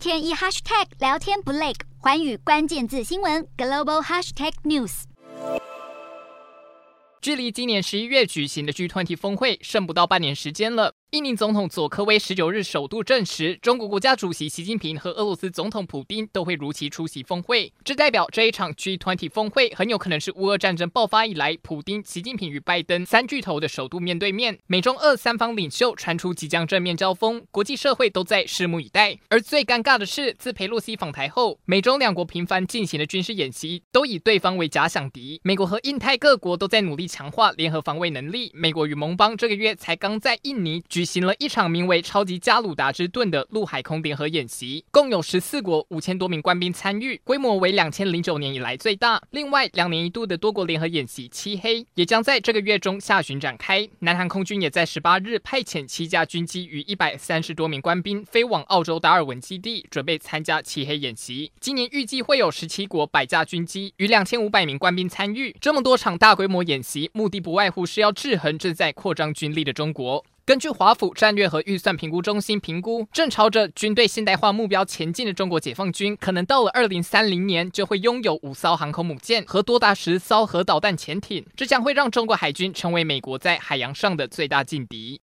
天一 hashtag 聊天不累，环宇关键字新闻 global hashtag news。距离今年十一月举行的 G20 峰会剩不到半年时间了。印尼总统佐科威十九日首度证实，中国国家主席习近平和俄罗斯总统普丁都会如期出席峰会。这代表这一场 G20 峰会很有可能是乌俄战争爆发以来，普丁、习近平与拜登三巨头的首度面对面。美中俄三方领袖传出即将正面交锋，国际社会都在拭目以待。而最尴尬的是，自佩洛西访台后，美中两国频繁进行的军事演习都以对方为假想敌。美国和印太各国都在努力强化联合防卫能力。美国与盟邦这个月才刚在印尼举举行了一场名为“超级加鲁达之盾”的陆海空联合演习，共有十四国五千多名官兵参与，规模为两千零九年以来最大。另外，两年一度的多国联合演习“漆黑”也将在这个月中下旬展开。南韩空军也在十八日派遣七架军机与一百三十多名官兵飞往澳洲达尔文基地，准备参加“漆黑”演习。今年预计会有十七国百架军机与两千五百名官兵参与。这么多场大规模演习，目的不外乎是要制衡正在扩张军力的中国。根据华府战略和预算评估中心评估，正朝着军队现代化目标前进的中国解放军，可能到了二零三零年就会拥有五艘航空母舰和多达十艘核导弹潜艇，这将会让中国海军成为美国在海洋上的最大劲敌。